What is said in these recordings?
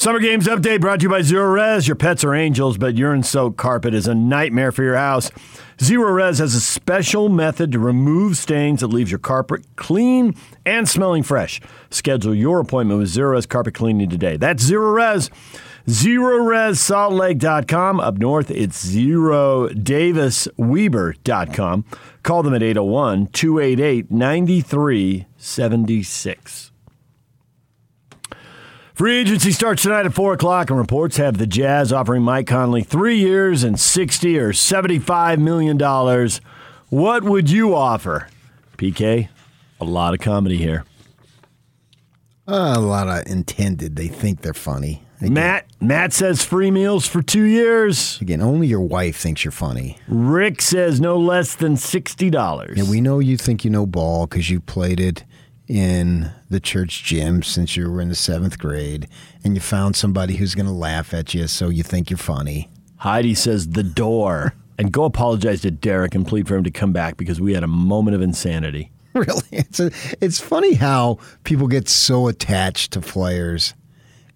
Summer Games Update brought to you by Zerorez. Your pets are angels, but urine soaked carpet is a nightmare for your house. Zerorez has a special method to remove stains that leaves your carpet clean and smelling fresh. Schedule your appointment with Zerorez Carpet Cleaning today. That's Zero Res. ZerorezSaltLake.com. Up north, it's ZeroDavisWeber.com. Call them at 801 288 9376. Free agency starts tonight at 4 o'clock, and reports have the Jazz offering Mike Conley three years and 60 or $75 million. What would you offer? PK, a lot of comedy here. Uh, a lot of intended. They think they're funny. Matt Matt says free meals for two years. Again, only your wife thinks you're funny. Rick says no less than $60. And we know you think you know ball because you played it in the church gym since you were in the seventh grade, and you found somebody who's going to laugh at you, so you think you're funny. Heidi says the door. And go apologize to Derrick and plead for him to come back because we had a moment of insanity. Really, it's a, it's funny how people get so attached to players,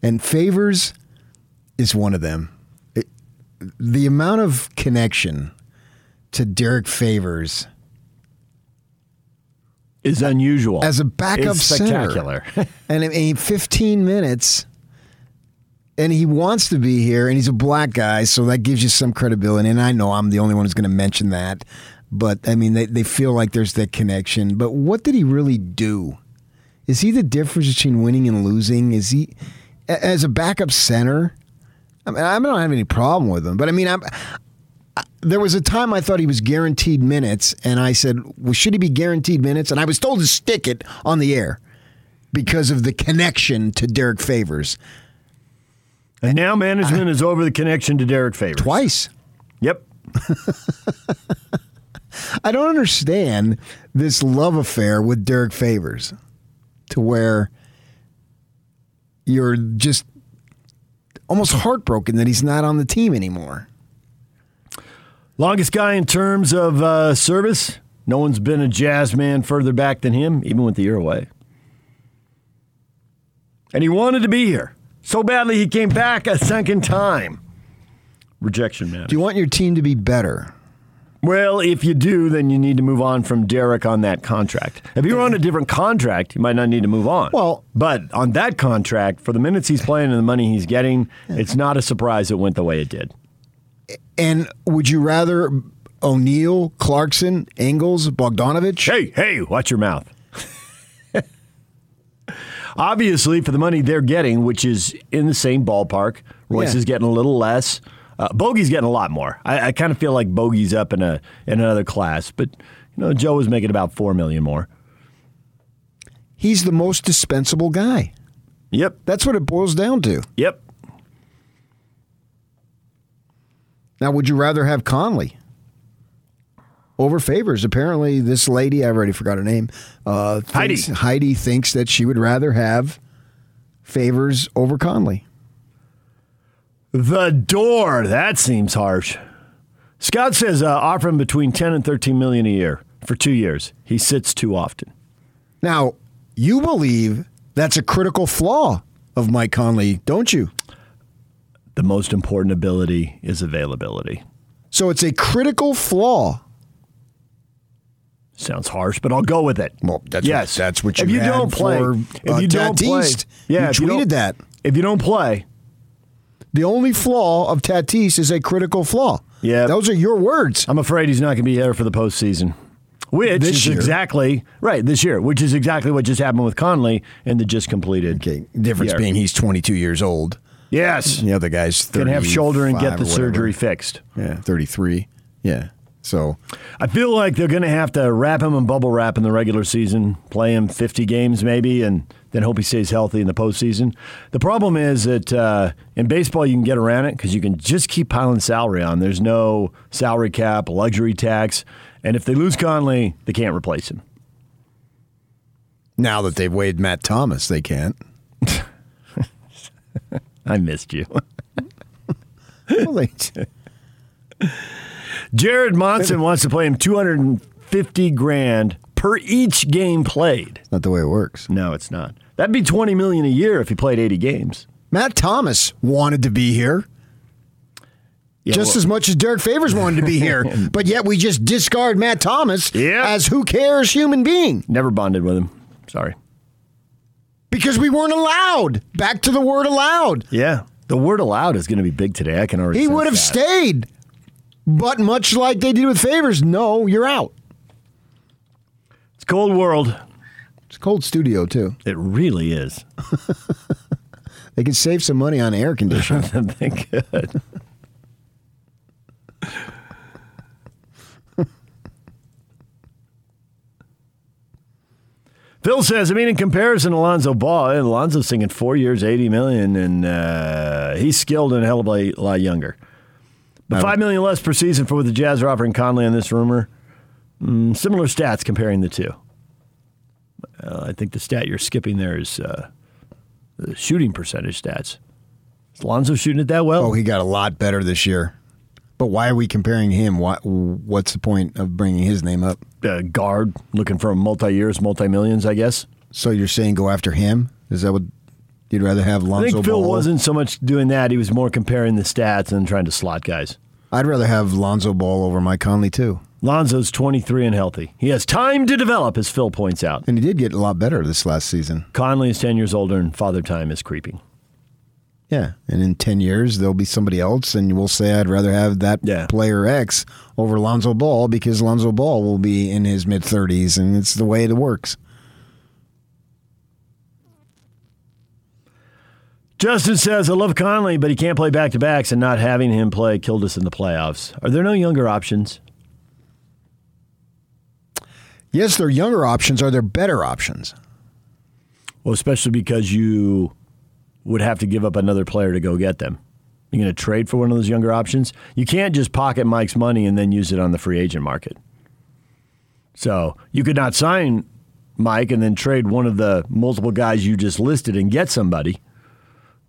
and Favors is one of them. It, the amount of connection to Derrick Favors Is unusual. as a backup It's center. spectacular. and in in 15 minutes, and he wants to be here, and he's a black guy, so that gives you some credibility. And I know I'm the only one who's going to mention that, but I mean, they, they feel like there's that connection. But what did he really do? Is he the difference between winning and losing? Is he, as a backup center? I mean, I don't have any problem with him, but I mean, I'm. I- There was a time I thought he was guaranteed minutes, and I said, well, should he be guaranteed minutes? And I was told to stick it on the air because of the connection to Derrick Favors. and now management is over the connection to Derrick Favors. Twice. Yep. I don't understand this love affair with Derrick Favors to where you're just almost heartbroken that he's not on the team anymore. Longest guy in terms of uh, service. No one's been a jazz man further back than him, even with the year away. And he wanted to be here so badly he came back a second time. Rejection man. Do you want your team to be better? Well, if you do, then you need to move on from Derrick on that contract. If you were on a different contract, you might not need to move on. Well- but on that contract, for the minutes he's playing and the money he's getting, it's not a surprise it went the way it did. And would you rather O'Neale, Clarkson, Ingles, Bogdanovic? Hey, hey, watch your mouth. Obviously, for the money they're getting, which is in the same ballpark, Royce Yeah. is getting a little less. Uh, Bogey's getting a lot more. I, I kind of feel like Bogey's up in a in another class, but you know Joe was making about four million more. He's the most dispensable guy. Yep, That's what it boils down to. yep. Now, would you rather have Conley over Favors? Apparently, this lady, I already forgot her name, uh, thinks, Heidi. Heidi thinks that she would rather have Favors over Conley. The door. That seems harsh. Scott says uh, offer him between ten and thirteen million a year for two years. He sits too often. Now, you believe that's a critical flaw of Mike Conley, don't you? The most important ability is availability. So it's a critical flaw. Sounds harsh, but I'll go with it. Well, that's yes, what, that's what you if you don't play, for if uh, you don't play, yeah, you if you tweeted that. If you don't play, The only flaw of Tatis is a critical flaw. Yeah. those are your words. I'm afraid he's not going to be there for the postseason. Which This is year. exactly right this year, which is exactly what just happened with Conley and the just completed. Okay, difference year. being he's 22 years old. Yes, The other guy's 30. can have shoulder and get the surgery fixed. Yeah, 33. Yeah. So, I feel like they're going to have to wrap him in bubble wrap in the regular season, play him 50 games maybe, and then hope he stays healthy in the postseason. The problem is that uh, in baseball, you can get around it because you can just keep piling salary on. There's no salary cap, luxury tax. And if they lose Conley, they can't replace him. now that they've waived Matt Thomas, they can't. I missed you. Well, Jared Monson wants to play him 250 grand per each game played. not the way it works. No, it's not. That'd be 20 million a year if he played 80 games. Matt Thomas wanted to be here. Yeah, just well- as much as Derrick Favors wanted to be here, but yet we just discard Matt Thomas Yeah. as who cares human being Never bonded with him. Sorry. Because we weren't allowed. Back to the word allowed. Yeah. The word allowed is going to be big today. I can already He would have that. stayed, but much like they did with Favors, no, you're out. It's cold world. It's a cold studio too. It really is. They could save some money on air conditioning. they could. Phil says, I mean, in comparison to Alonzo Ball, eh, Alonzo's singing four years, 80 million, and uh, he's skilled and a hell of a lot younger. But five million less per season for what the Jazz are offering Conley on this rumor. Mm, similar stats comparing the two. Uh, I think the stat you're skipping there is uh, the shooting percentage stats. Is Alonzo shooting it that well? oh, he got a lot better this year. But why are we comparing him? Why, what's the point of bringing his name up? uh, guard looking for multi years, multi millions, I guess. So you're saying go after him? Is that what you'd rather have I Lonzo think Phil Ball? wasn't so much doing that. He was more comparing the stats and trying to slot guys. I'd rather have Lonzo Ball over Mike Conley too. Lonzo's 23 and healthy. He has time to develop, as Phil points out. And he did get a lot better this last season. Conley is 10 years older, and father time is creeping. Yeah. And in 10 years, there'll be somebody else, and we'll say I'd rather have that Yeah. player X over Lonzo Ball because Lonzo Ball will be in his mid 30s, and it's the way it works. Justin says, I love Conley, but he can't play back to backs, and not having him play killed us in the playoffs. Are there no younger options? Yes, there are younger options. Are there better options? Well, especially because you would have to give up another player to go get them. You're going to trade for one of those younger options. You can't just pocket Mike's money and then use it on the free agent market. So you could not sign Mike and then trade one of the multiple guys you just listed and get somebody.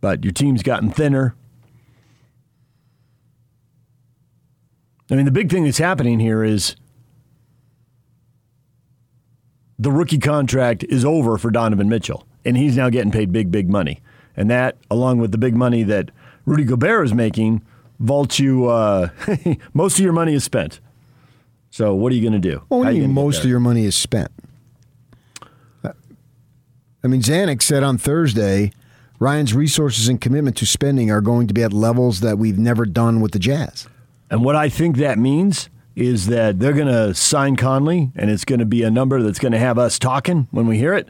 But your team's gotten thinner. I mean, the big thing that's happening here is the rookie contract is over for Donovan Mitchell, and he's now getting paid big, big money. And that, along with the big money that Rudy Gobert is making, vaults you. Uh, most of your money is spent. So what are you going to do? Well, what do you mean most of your money is spent? I mean, Zanik said on Thursday, Ryan's resources and commitment to spending are going to be at levels that we've never done with the Jazz. And what I think that means is that they're going to sign Conley, and it's going to be a number that's going to have us talking when we hear it.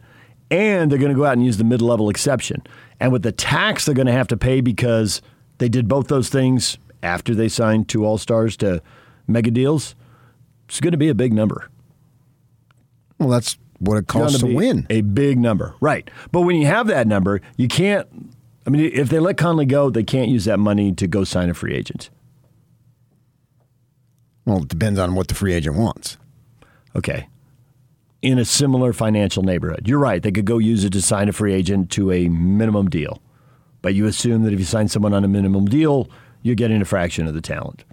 And they're going to go out and use the mid level exception. And with the tax they're going to have to pay because they did both those things after they signed two All Stars to mega deals, it's going to be a big number. Well, that's what it costs to win. A big number. Right. But when you have that number, you can't. I mean, if they let Conley go, they can't use that money to go sign a free agent. Well, it depends on what the free agent wants. Okay. In a similar financial neighborhood. You're right. They could go use it to sign a free agent to a minimum deal. But you assume that if you sign someone on a minimum deal, you're getting a fraction of the talent.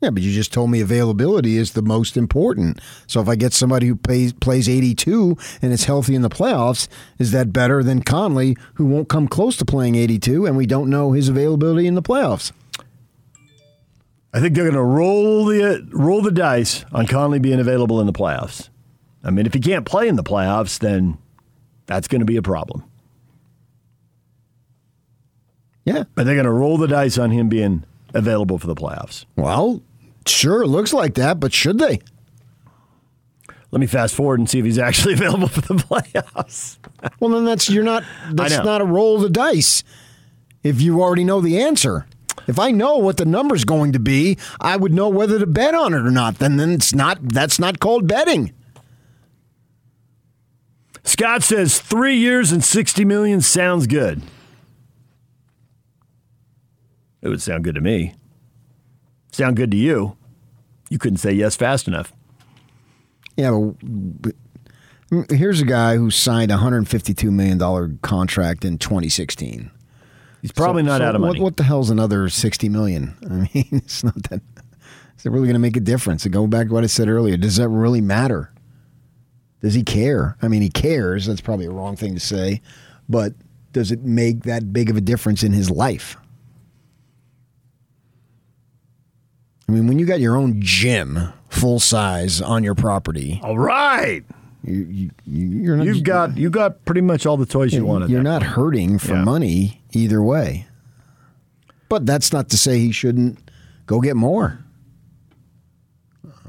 Yeah, but you just told me availability is the most important. So if I get somebody who plays plays 82 and is healthy in the playoffs, is that better than Conley, who won't come close to playing 82, and we don't know his availability in the playoffs? I think they're going to roll the roll the dice on Conley being available in the playoffs. I mean, if he can't play in the playoffs, then that's going to be a problem. Yeah. But they're going to roll the dice on him being available for the playoffs. Well, sure, it looks like that, but should they? Let me fast forward and see if he's actually available for the playoffs. Well, then that's you're not. That's not a roll of the dice. If you already know the answer, if I know what the number's going to be, I would know whether to bet on it or not. Then, then it's not. That's not called betting. Scott says three years and 60 million sounds good. It would sound good to me. Sound good to you. You couldn't say yes fast enough. Yeah, but here's a guy who signed a hundred fifty-two million dollar contract in 2016. He's probably So- not so out of what, money. What the hell's another 60 million? I mean, it's not that. Is it really going to make a difference? And going back to what I said earlier, does that really matter? Does he care? I mean, he cares. That's probably a wrong thing to say, but does it make that big of a difference in his life? I mean, when you got your own gym full size on your property, All right. you, you, you're not, You've got you got pretty much all the toys you wanted. You're not hurting for Yeah. money either way. But that's not to say he shouldn't go get more.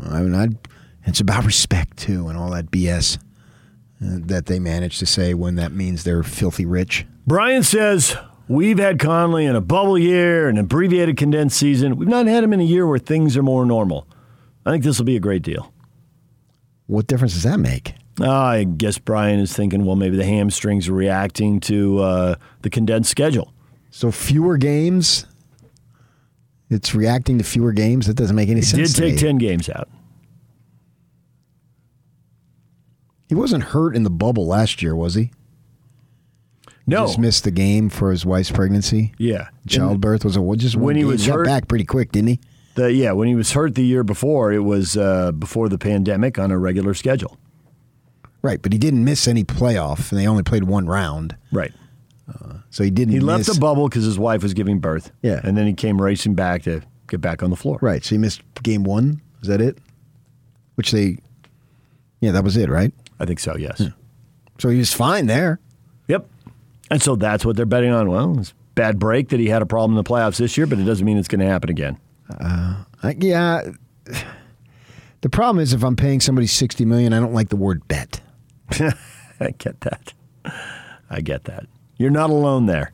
I mean, I'd, it's about respect too, and all that BS uh, that they manage to say when that means they're filthy rich. Brian says we've had Conley in a bubble year, an abbreviated condensed season. We've not had him in a year where things are more normal. I think this will be a great deal. What difference does that make? I guess Brian is thinking, well, maybe the hamstrings are reacting to uh, the condensed schedule. So fewer games. It's reacting to fewer games. That doesn't make any He sense. did take. 10 games out. He wasn't hurt in the bubble last year, was he? No. Just missed the game for his wife's pregnancy. yeah. Childbirth was a just When he game. was got hurt- back pretty quick, didn't he? The, yeah, when he was hurt the year before, it was uh, before the pandemic on a regular schedule. Right, but he didn't miss any playoff, and they only played one round, Right. so he didn't. He left the bubble because his wife was giving birth. Yeah. And then he came racing back to get back on the floor. Right, so he missed game one. Is that it? Which they, yeah, that was it, right? I think so, yes. Hmm. So he was fine there. Yep. And so that's what they're betting on. Well, it's a bad break that he had a problem in the playoffs this year, but it doesn't mean it's going to happen again. Uh, I, yeah. The problem is if I'm paying somebody sixty million, I don't like the word bet. I get that. I get that. You're not alone there.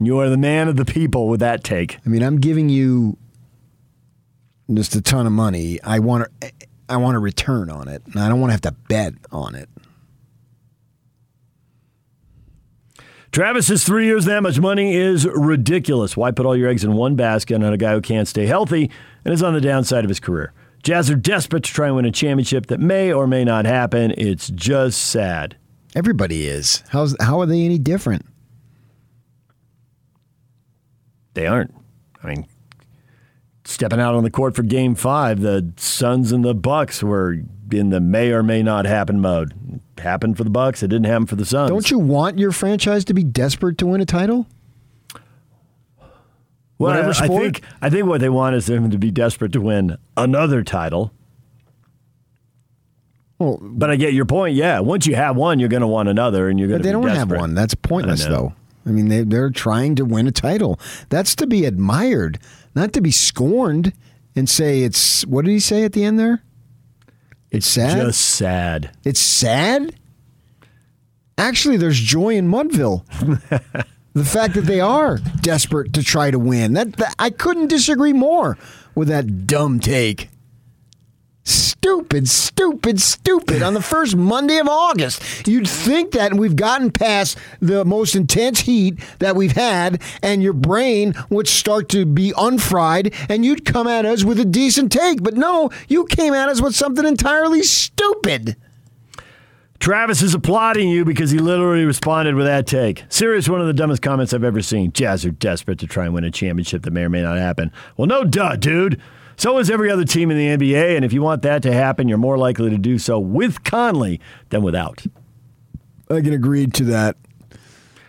You are the man of the people with that take. I mean, I'm giving you just a ton of money. I want to, I want a return on it, and I don't want to have to bet on it. Travis says three years that much money is ridiculous. Why put all your eggs in one basket on a guy who can't stay healthy and is on the downside of his career? Jazz are desperate to try and win a championship that may or may not happen. It's just sad. Everybody is. How's how are they any different? They aren't. I mean, stepping out on the court for Game Five, the Suns and the Bucks were in the may or may not happen mode. Happened for the Bucks. It didn't happen for the Suns. Don't you want your franchise to be desperate to win a title? Well, whatever I think I think what they want is them to be desperate to win another title. Well, But I get your point. Yeah, once you have one, you're going to want another, and you're going but to. they don't have one. That's pointless, though. I mean, they, they're trying to win a title. That's to be admired, not to be scorned and say it's. What did he say at the end there? It's sad. Just sad. It's sad. Actually, there's joy in Mudville. the fact that they are desperate to try to win. That, that I couldn't disagree more with that dumb take. Stupid, stupid, stupid. On the first Monday of August, you'd think that we've gotten past the most intense heat that we've had, and your brain would start to be unfried, and you'd come at us with a decent take. But no, you came at us with something entirely stupid. Travis is applauding you because he literally responded with that take. Serious, one of the dumbest comments I've ever seen. Jazz are desperate to try and win a championship that may or may not happen. Well, no duh, dude. So is every other team in the NBA, and if you want that to happen, you're more likely to do so with Conley than without. I can agree to that.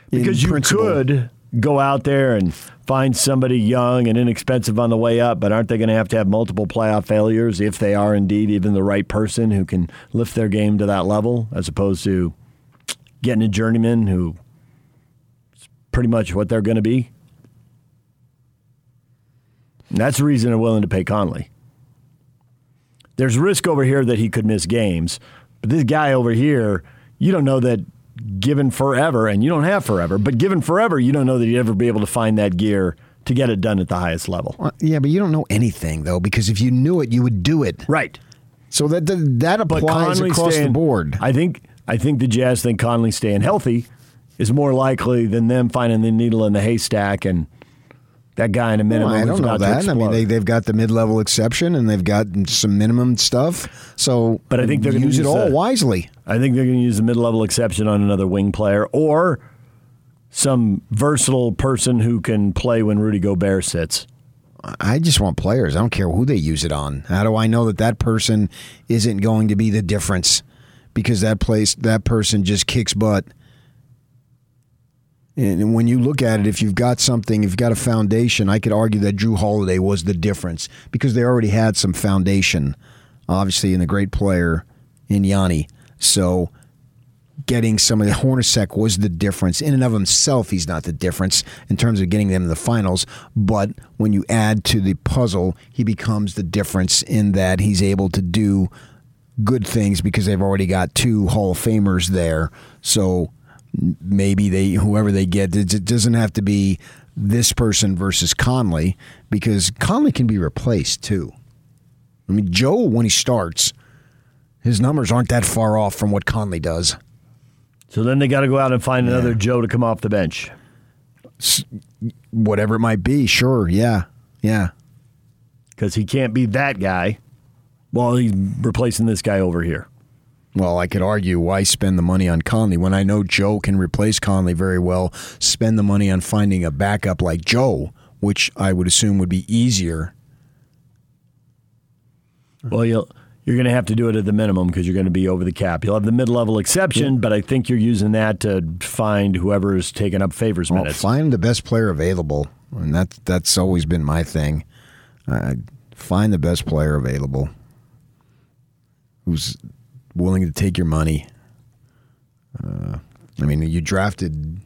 Because you principle. could go out there and find somebody young and inexpensive on the way up, but aren't they going to have to have multiple playoff failures if they are indeed even the right person who can lift their game to that level, as opposed to getting a journeyman who is pretty much what they're going to be? And that's the reason they're willing to pay Conley. There's risk over here that he could miss games, but this guy over here, you don't know that given forever, and you don't have forever, but given forever, you don't know that you'd ever be able to find that gear to get it done at the highest level. Well, yeah, but you don't know anything though, because if you knew it, you would do it. Right. So that that, that applies across staying, the board. I think I think the Jazz think Conley staying healthy is more likely than them finding the needle in the haystack and that guy in a minimum. Well, I don't know about to that. I mean, they, they've got the mid-level exception and they've got some minimum stuff. So, But I think they're gonna use it all the- wisely. I think they're going to use the mid-level exception on another wing player or some versatile person who can play when Rudy Gobert sits. I just want players. I don't care who they use it on. How do I know that that person isn't going to be the difference? Because that place, that person just kicks butt. And when you look at it, if you've got something, if you've got a foundation, I could argue that Jrue Holiday was the difference because they already had some foundation, obviously, in the great player in Yanni. So getting some of the Hornacek was the difference. In and of himself, he's not the difference in terms of getting them to the finals. But when you add to the puzzle, he becomes the difference in that he's able to do good things because they've already got two Hall of Famers there. So maybe they whoever they get it doesn't have to be this person versus Conley because Conley can be replaced too. I mean, Joe when he starts, his numbers aren't that far off from what Conley does. So then they got to go out and find yeah. another Joe to come off the bench. Whatever it might be, sure, yeah, yeah. Because he can't be that guy. while he's replacing this guy over here. Well, I could argue why spend the money on Conley when I know Joe can replace Conley very well. Spend the money on finding a backup like Joe, which I would assume would be easier. Well, you'll you're going to have to do it at the minimum because you're going to be over the cap. You'll have the mid-level exception, yeah. but I think you're using that to find whoever's taking up favors well, minutes. Find the best player available, and that's that's always been my thing. Uh, find the best player available who's willing to take your money. Uh, I mean, you drafted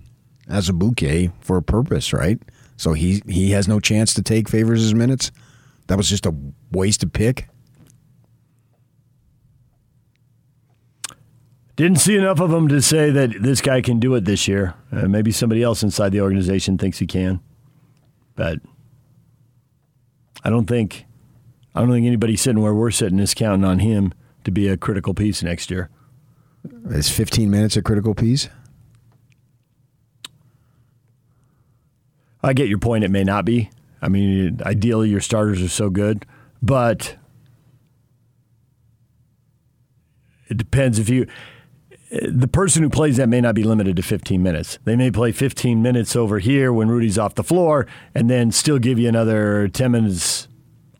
Azubuike for a purpose, right? So he he has no chance to take Favors' as minutes. That was just a waste of pick. Didn't see enough of him to say that this guy can do it this year. Uh, maybe somebody else inside the organization thinks he can, but I don't think I don't think anybody sitting where we're sitting is counting on him to be a critical piece next year. Is 15 minutes a critical piece? I get your point. It may not be. I mean, ideally, your starters are so good, but it depends if you. The person who plays that may not be limited to 15 minutes. They may play 15 minutes over here when Rudy's off the floor and then still give you another 10 minutes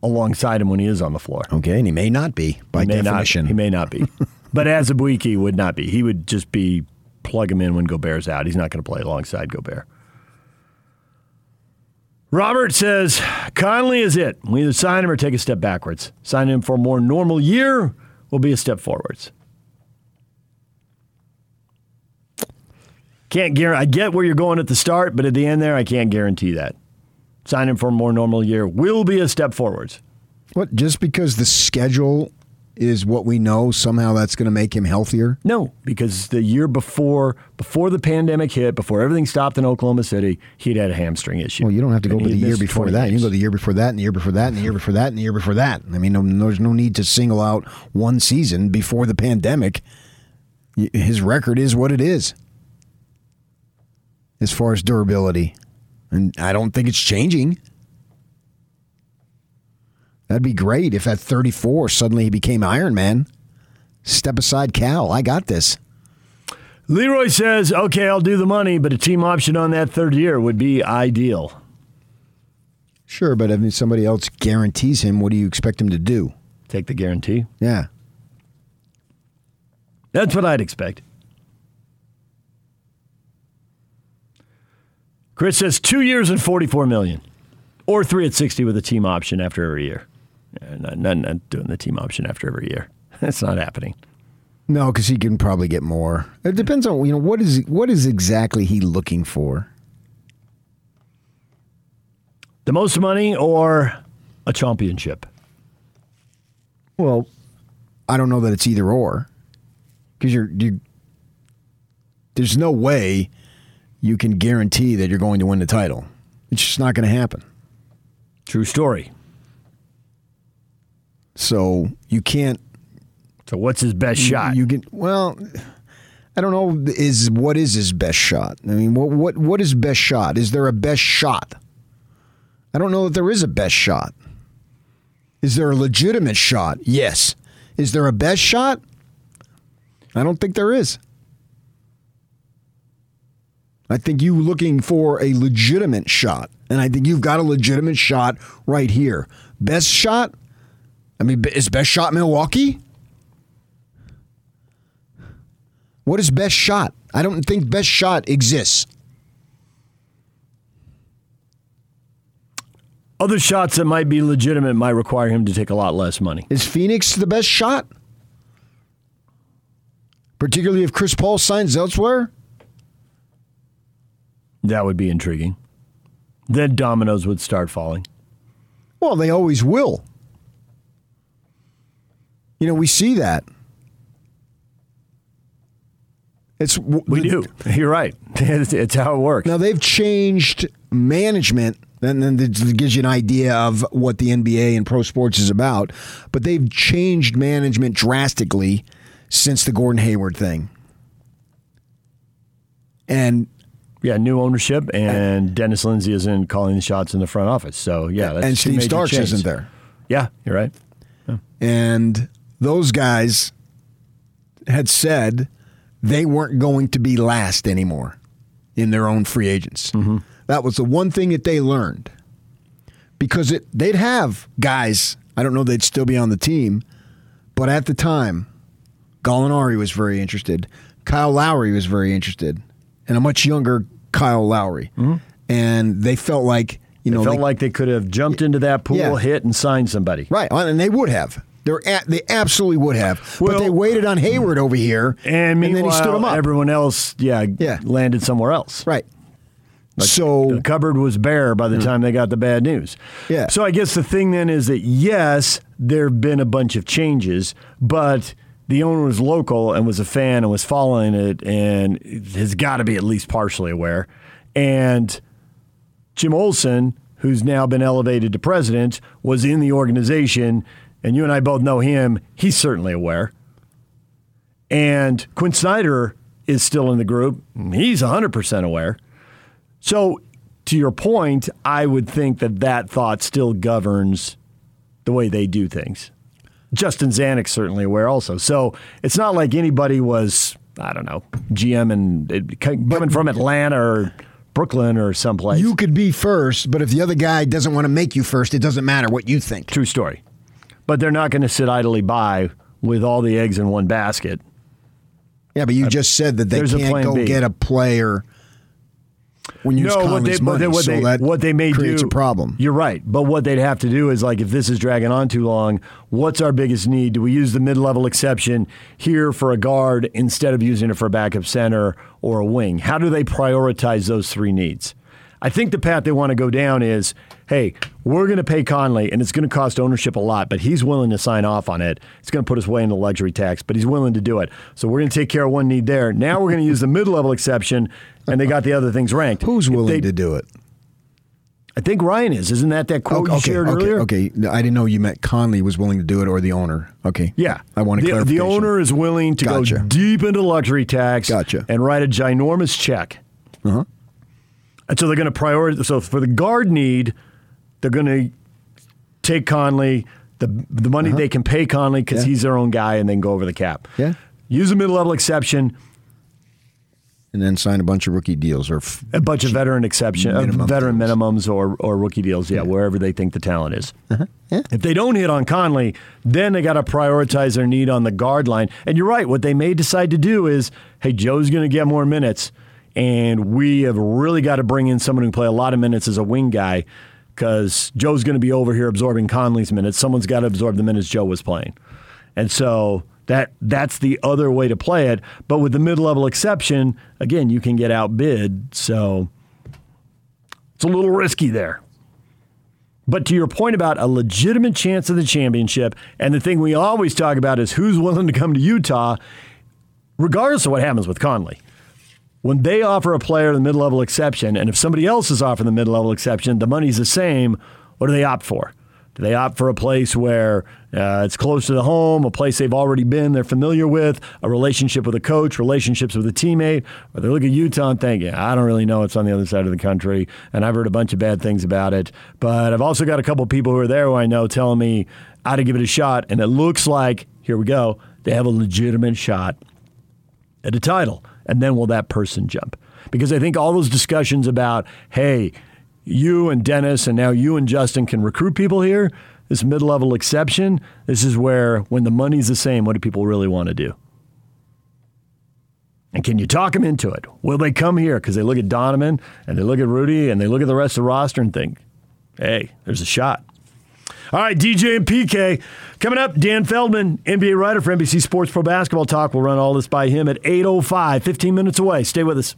alongside him when he is on the floor. Okay, and he may not be by he definition. Not, he may not be, but as Azubuike would not be. He would just be plug him in when Gobert's out. He's not going to play alongside Gobert. Robert says Conley is it. We either sign him or take a step backwards. Sign him for a more normal year will be a step forwards. Can't guarantee. I get where you're going at the start, but at the end there, I can't guarantee that sign him for a more normal year will be a step forwards. What? Just because the schedule is what we know, somehow that's going to make him healthier? No, because the year before, before the pandemic hit, before everything stopped in Oklahoma City, he'd had a hamstring issue. Well, you don't have to go to the year before that. You can go the year before that, and the year before that, and the year before that, and the year before that. I mean, no, there's no need to single out one season before the pandemic. His record is what it is as far as durability. And I don't think it's changing. That'd be great if at 34 suddenly he became Iron Man. Step aside, Cal. I got this. Leroy says, okay, I'll do the money, but a team option on that third year would be ideal. Sure, but if somebody else guarantees him, what do you expect him to do? Take the guarantee? Yeah. That's what I'd expect. Chris says two years and forty-four million, or three at sixty with a team option after every year. Not, not, not doing the team option after every year. That's not happening. No, because he can probably get more. It depends on you know what is what is exactly he looking for. The most money or a championship. Well, I don't know that it's either or, because you're you. There's no way you can guarantee that you're going to win the title. It's just not going to happen. True story. So you can't. So what's his best shot? You can well. I don't know. Is what is his best shot? I mean, what what what is best shot? Is there a best shot? I don't know that there is a best shot. Is there a legitimate shot? Yes. Is there a best shot? I don't think there is. I think you looking for a legitimate shot, and I think you've got a legitimate shot right here. Best shot? I mean, is best shot Milwaukee? What is best shot? I don't think best shot exists. Other shots that might be legitimate might require him to take a lot less money. Is Phoenix the best shot? Particularly if Chris Paul signs elsewhere? That would be intriguing. Then dominoes would start falling. Well, they always will. You know, we see that. It's we do. You're right. It's, it's, how it works. Now they've changed management, and then it gives you an idea of what the NBA and pro sports is about. But they've changed management drastically since the Gordon Hayward thing. And yeah, new ownership, and Dennis Lindsey isn't calling the shots in the front office. So yeah, and Steve Starks change. isn't there. Yeah, you're right. Yeah. And those guys had said they weren't going to be last anymore in their own free agents. Mm-hmm. That was the one thing that they learned because it, they'd have guys. I don't know they'd still be on the team, but at the time, Gallinari was very interested. Kyle Lowry was very interested, and a much younger Kyle Lowry. Mm-hmm. And they felt like you know, they felt they, like they could have jumped into that pool, yeah. hit, and signed somebody. Right, and they would have. They're at, they absolutely would have, well, but they waited on Hayward over here, and, and then he stood him up. Everyone else, yeah, yeah, landed somewhere else. Right. Like so the cupboard was bare by the time they got the bad news. Yeah. So I guess the thing then is that yes, there have been a bunch of changes, but the owner was local and was a fan and was following it and has got to be at least partially aware. And Jim Olson, who's now been elevated to president, was in the organization and you and I both know him, he's certainly aware. And Quin Snyder is still in the group. He's 100% aware. So, to your point, I would think that that thought still governs the way they do things. Justin Zanik's certainly aware also. So, it's not like anybody was, I don't know, GM and coming but, from Atlanta or Brooklyn or someplace. You could be first, but if the other guy doesn't want to make you first, it doesn't matter what you think. True story but they're not going to sit idly by with all the eggs in one basket. Yeah, but you uh, just said that they can't go B. get a player when you no, use what they, money, what, so they, what they may creates do, a problem. You're right, but what they'd have to do is like if this is dragging on too long, what's our biggest need? Do we use the mid-level exception here for a guard instead of using it for a backup center or a wing? How do they prioritize those three needs? I think the path they want to go down is hey, we're going to pay Conley, and it's going to cost ownership a lot, but he's willing to sign off on it. It's going to put us way into luxury tax, but he's willing to do it. So we're going to take care of one need there. Now we're going to use the mid level exception, and they got the other things ranked. Who's willing they, to do it? I think Ryan is. Isn't that that quote okay, you shared okay, earlier? Okay, I didn't know you meant Conley was willing to do it or the owner. Okay. Yeah. I want to the, the owner is willing to gotcha. go deep into luxury tax gotcha. and write a ginormous check. Uh-huh. And so they're going to prioritize. So for the guard need, they're going to take Conley, the the money uh-huh. they can pay Conley because yeah. he's their own guy, and then go over the cap. Yeah. Use a mid level exception. And then sign a bunch of rookie deals or f- a bunch of veteran exception, uh, veteran deals. minimums or, or rookie deals. Yeah, yeah, wherever they think the talent is. Uh-huh. Yeah. If they don't hit on Conley, then they got to prioritize their need on the guard line. And you're right. What they may decide to do is, hey, Joe's going to get more minutes, and we have really got to bring in someone who can play a lot of minutes as a wing guy because Joe's going to be over here absorbing Conley's minutes. Someone's got to absorb the minutes Joe was playing. And so that that's the other way to play it. But with the mid level exception, again, you can get outbid. So it's a little risky there. But to your point about a legitimate chance of the championship, and the thing we always talk about is who's willing to come to Utah, regardless of what happens with Conley when they offer a player the mid level exception, and if somebody else is offering the mid level exception, the money's the same, what do they opt for? Do they opt for a place where uh, it's close to the home, a place they've already been, they're familiar with, a relationship with a coach, relationships with a teammate? Or they look at Utah and think, yeah, I don't really know what's on the other side of the country, and I've heard a bunch of bad things about it. But I've also got a couple people who are there who I know telling me how to give it a shot, and it looks like, here we go, they have a legitimate shot at a title and then will that person jump? Because I think all those discussions about, hey, you and Dennis and now you and Justin can recruit people here, this mid level exception, this is where when the money's the same, what do people really want to do? And can you talk them into it? Will they come here? Because they look at Donovan and they look at Rudy and they look at the rest of the roster and think, hey, there's a shot. All right, DJ and PK. Coming up, Dan Feldman, NBA writer for NBC Sports Pro Basketball Talk. We'll run all this by him at 8.05, 15 minutes away. Stay with us.